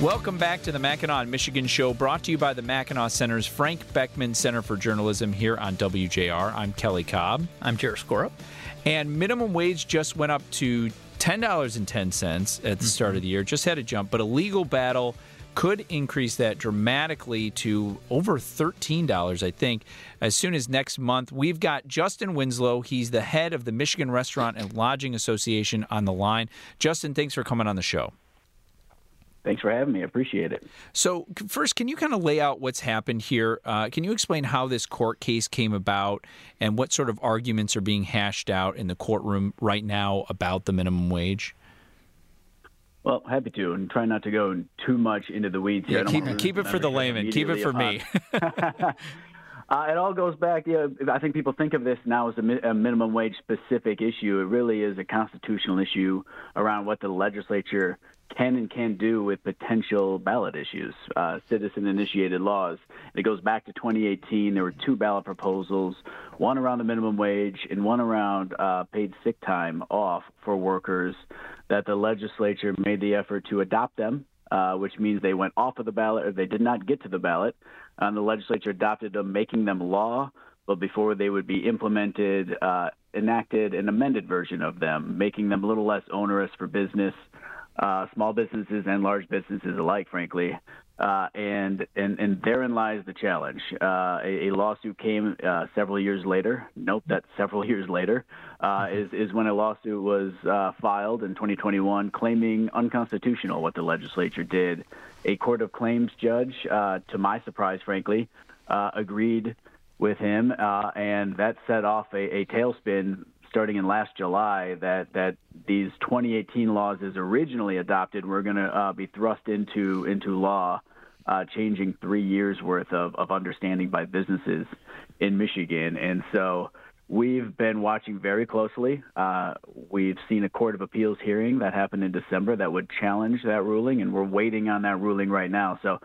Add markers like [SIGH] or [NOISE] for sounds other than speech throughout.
Welcome back to the Mackinac Michigan Show, brought to you by the Mackinac Center's Frank Beckman Center for Journalism here on WJR. I'm Kelly Cobb. I'm Jarrett Skorup. And minimum wage just went up to $10.10 at the start of the year, just had a jump, but a legal battle could increase that dramatically to over $13, I think, as soon as next month. We've got Justin Winslow. He's the head of the Michigan Restaurant and Lodging Association on the line. Justin, thanks for coming on the show. Thanks for having me. I appreciate it. So, first, can you kind of lay out what's happened here? Uh, can you explain how this court case came about and what sort of arguments are being hashed out in the courtroom right now about the minimum wage? Well, happy to, and try not to go too much into the weeds here. Yeah, keep, keep it for the layman. Keep it for me. [LAUGHS] [LAUGHS] Uh, it all goes back. You know, I think people think of this now as a, mi- a, minimum wage specific issue. It really is a constitutional issue around what the legislature can and can't do with potential ballot issues, uh, citizen initiated laws. It goes back to 2018. There were two ballot proposals, one around the minimum wage and one around uh, paid sick time off for workers, that the legislature made the effort to adopt them. Uh, which means they went off of the ballot or they did not get to the ballot and the legislature adopted them, making them law. But before they would be implemented, uh, enacted an amended version of them, making them a little less onerous for business, uh, small businesses and large businesses alike, frankly. Uh, and, and and therein lies the challenge. Uh, a, a, lawsuit came uh, several years later. Note that several [LAUGHS] years later uh, is is when a lawsuit was uh, filed in 2021, claiming unconstitutional what the legislature did. A court of claims judge, to my surprise, frankly, agreed with him, and that set off a, a tailspin starting in last July that that these 2018 laws, as originally adopted, were going to uh, be thrust into into law, uh, changing three years worth of, of understanding by businesses in Michigan, and so. We've been watching very closely. Uh, we've seen a Court of Appeals hearing that happened in December that would challenge that ruling, and we're waiting on that ruling right now. So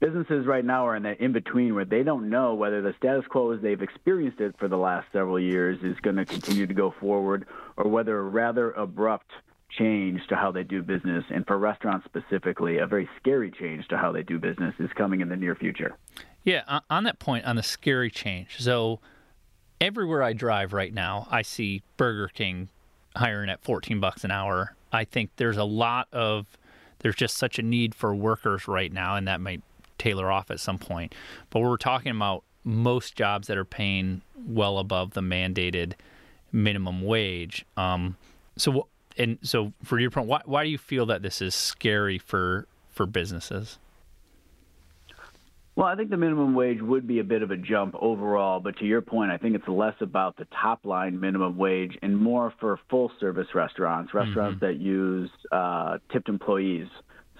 businesses right now are in that in between where they don't know whether the status quo as they've experienced it for the last several years is going to continue to go forward or whether a rather abrupt change to how they do business and for restaurants specifically a very scary change to how they do business is coming in the near future. Yeah on that point on the scary change so everywhere i drive right now i see burger king hiring at 14 bucks an hour. I think there's a lot of there's just such a need for workers right now and that might tailor off at some point. But we're talking about most jobs that are paying well above the mandated minimum wage. Um, so, and so for your point, why, why do you feel that this is scary for for businesses? Well, I think the minimum wage would be a bit of a jump overall, but to your point, I think it's less about the top line minimum wage and more for full service restaurants, restaurants mm-hmm. that use uh, tipped employees,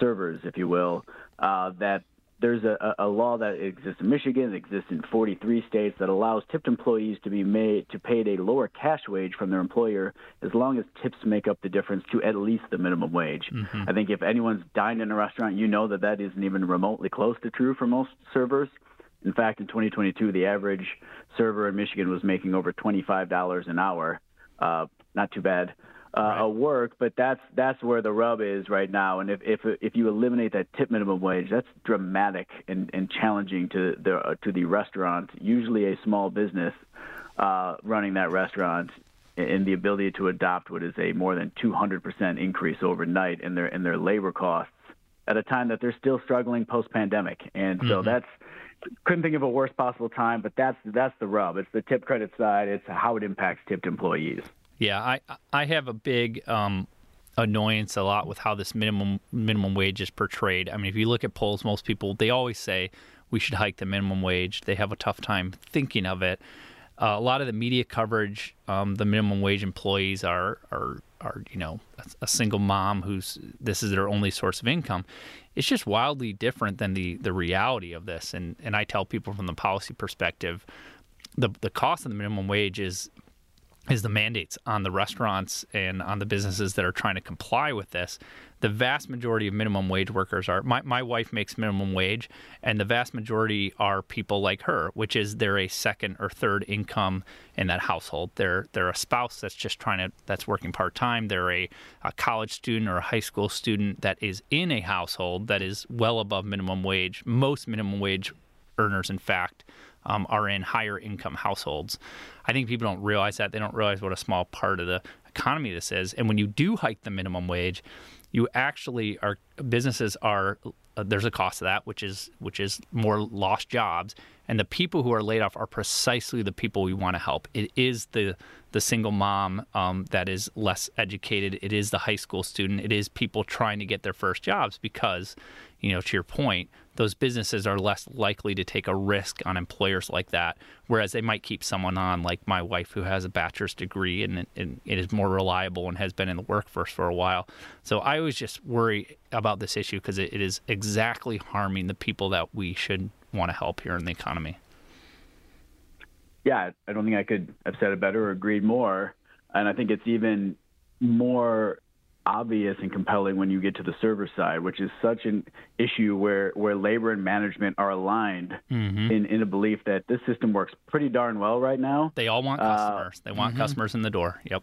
servers, if you will, uh, that there's a, a law that exists in Michigan, that exists in 43 states that allows tipped employees to be made to paid a lower cash wage from their employer as long as tips make up the difference to at least the minimum wage. Mm-hmm. I think if anyone's dined in a restaurant, you know that that isn't even remotely close to true for most servers. In fact, in 2022, the average server in Michigan was making over $25 an hour. Uh, not too bad uh, right. work, but that's that's where the rub is right now. And if if if you eliminate that tip minimum wage, that's dramatic and, and challenging to the uh, to the restaurant, usually a small business uh, running that restaurant, in the ability to adopt what is a more than 200% increase overnight in their in their labor costs at a time that they're still struggling post pandemic. And so mm-hmm. that's couldn't think of a worse possible time, but that's that's the rub. It's the tip credit side. It's how it impacts tipped employees. Yeah, I I have a big um, annoyance a lot with how this minimum minimum wage is portrayed. I mean, if you look at polls, most people they always say we should hike the minimum wage. They have a tough time thinking of it. Uh, a lot of the media coverage, um, the minimum wage employees are are are you know a, single mom who's this is their only source of income. It's just wildly different than the the reality of this. And and I tell people from the policy perspective, the the cost of the minimum wage is is the mandates on the restaurants and on the businesses that are trying to comply with this. The vast majority of minimum wage workers are my, my wife makes minimum wage, and the vast majority are people like her, which is they're a second or third income in that household. They're they're a spouse that's just trying to that's working part time. They're a, a college student or a high school student that is in a household that is well above minimum wage. Most minimum wage earners, in fact, um, are in higher income households. I think people don't realize that. They don't realize what a small part of the economy this is. And when you do hike the minimum wage, you actually are businesses are uh, there's a cost to that, which is which is more lost jobs, and the people who are laid off are precisely the people we want to help. It is the the single mom um, that is less educated. It is the high school student. It is people trying to get their first jobs because, you know, to your point, those businesses are less likely to take a risk on employers like that. Whereas they might keep someone on, like my wife, who has a bachelor's degree and, and it is more reliable and has been in the workforce for a while. So I always just worry about this issue because it, it is exactly harming the people that we should want to help here in the economy. Yeah, I don't think I could have said it better or agreed more. And I think it's even more obvious and compelling when you get to the server side, which is such an issue where, where labor and management are aligned mm-hmm. in, in a belief that this system works pretty darn well right now. They all want customers. Uh, they want mm-hmm. customers in the door. Yep.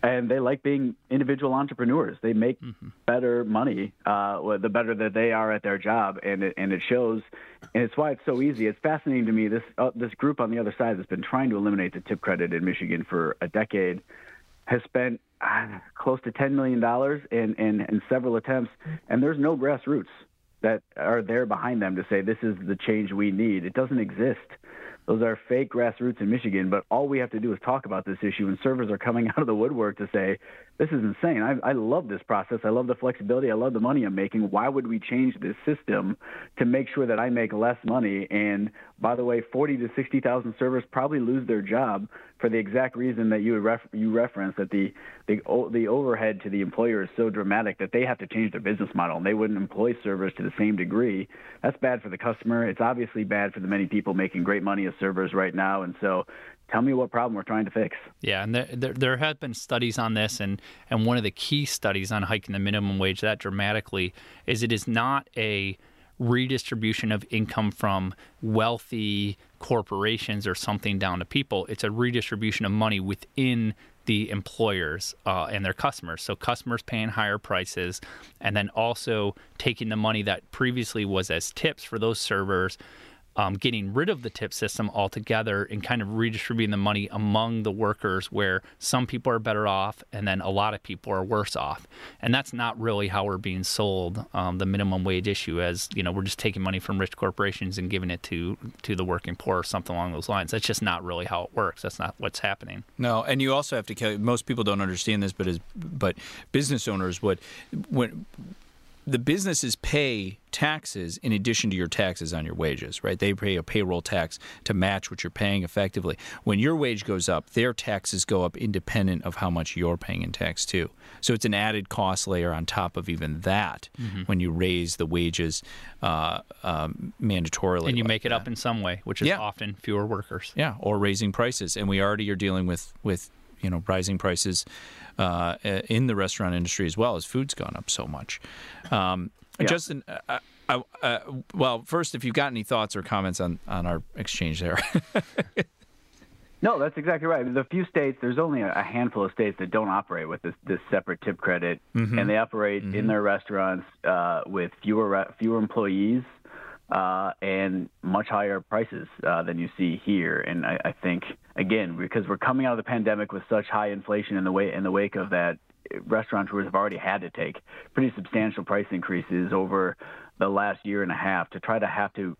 And they like being individual entrepreneurs. They make mm-hmm. better money uh, the better that they are at their job, and it, and it shows. And it's why it's so easy. It's fascinating to me. This uh, this group on the other side that's been trying to eliminate the tip credit in Michigan for a decade has spent Uh, close to $10 million in, in, in several attempts, and there's no grassroots that are there behind them to say this is the change we need. It doesn't exist. Those are fake grassroots in Michigan, but all we have to do is talk about this issue, and servers are coming [LAUGHS] out of the woodwork to say, this is insane. I, I love this process. I love the flexibility. I love the money I'm making. Why would we change this system to make sure that I make less money? And by the way, 40 to 60,000 servers probably lose their job for the exact reason that you ref- you referenced that the the the overhead to the employer is so dramatic that they have to change their business model and they wouldn't employ servers to the same degree. That's bad for the customer. It's obviously bad for the many people making great money as servers right now. And so, tell me what problem we're trying to fix. Yeah, and there, there, there have been studies on this, and and one of the key studies on hiking the minimum wage that dramatically is it is not a redistribution of income from wealthy corporations or something down to people. It's a redistribution of money within the employers uh, and their customers. So customers paying higher prices, and then also taking the money that previously was as tips for those servers um, getting rid of the tip system altogether and kind of redistributing the money among the workers where some people are better off and then a lot of people are worse off. And that's not really how we're being sold um, the minimum wage issue as, you know, we're just taking money from rich corporations and giving it to, to the working poor or something along those lines. That's just not really how it works. That's not what's happening. No, and you also have to, most people don't understand this, but as, but business owners would, when, the businesses pay taxes in addition to your taxes on your wages, right? They pay a payroll tax to match what you're paying effectively. When your wage goes up, their taxes go up independent of how much you're paying in tax too. So it's an added cost layer on top of even that mm-hmm. when you raise the wages uh, um, mandatorily. And you like make it that. up in some way, which is yeah. often fewer workers. Yeah, or raising prices. And we already are dealing with with you know rising prices uh, in the restaurant industry as well as food's gone up so much. Um, yeah. Justin, uh, uh, uh, well, first, if you've got any thoughts or comments on on our exchange there. [LAUGHS] no, that's exactly right. The few states, there's only a handful of states that don't operate with this, this separate tip credit, mm-hmm. and they operate mm-hmm. in their restaurants uh, with fewer fewer employees uh, and much higher prices uh, than you see here. And I, I, think again because we're coming out of the pandemic with such high inflation in the way in the wake of that, restaurateurs have already had to take pretty substantial price increases over the last year and a half to try to have to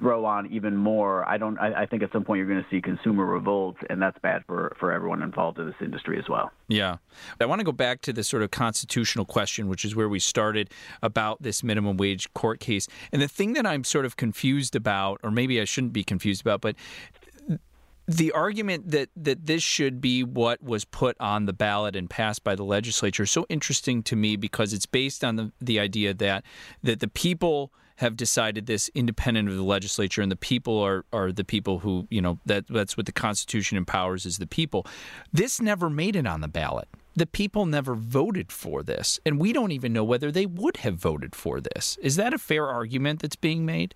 throw on even more, I don't. I, I think at some point you're going to see consumer revolt, and that's bad for for everyone involved in this industry as well. Yeah, I want to go back to the sort of constitutional question, which is where we started about this minimum wage court case, and the thing that I'm sort of confused about, or maybe I shouldn't be confused about, but the argument that that this should be what was put on the ballot and passed by the legislature is so interesting to me because it's based on the, the idea that that the people have decided this independent of the legislature, and the people are, are the people who, you know, that that's what the Constitution empowers is the people. This never made it on the ballot. The people never voted for this, and we don't even know whether they would have voted for this. Is that a fair argument that's being made?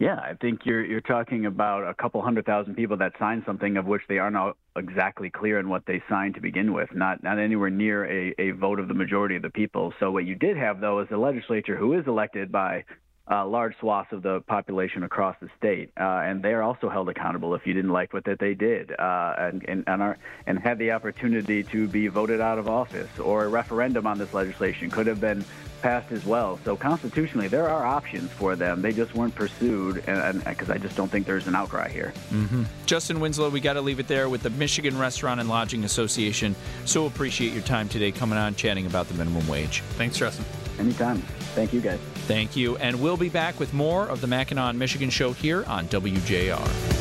Yeah, I think you're you're talking about a couple hundred thousand people that signed something of which they are not exactly clear in what they signed to begin with, not not anywhere near a, a vote of the majority of the people. So what you did have though is a legislature who is elected by uh, large swaths of the population across the state, uh, and they are also held accountable if you didn't like what that they did, uh, and and and, are, and had the opportunity to be voted out of office, or a referendum on this legislation could have been passed as well. So constitutionally, there are options for them. They just weren't pursued, and because I just don't think there's an outcry here. Mm-hmm. Justin Winslow, we got to leave it there with the Michigan Restaurant and Lodging Association. So appreciate your time today, coming on, chatting about the minimum wage. Thanks, Justin. Anytime. Thank you, guys. Thank you, and we'll be back with more of the Mackinac, Michigan show here on WJR.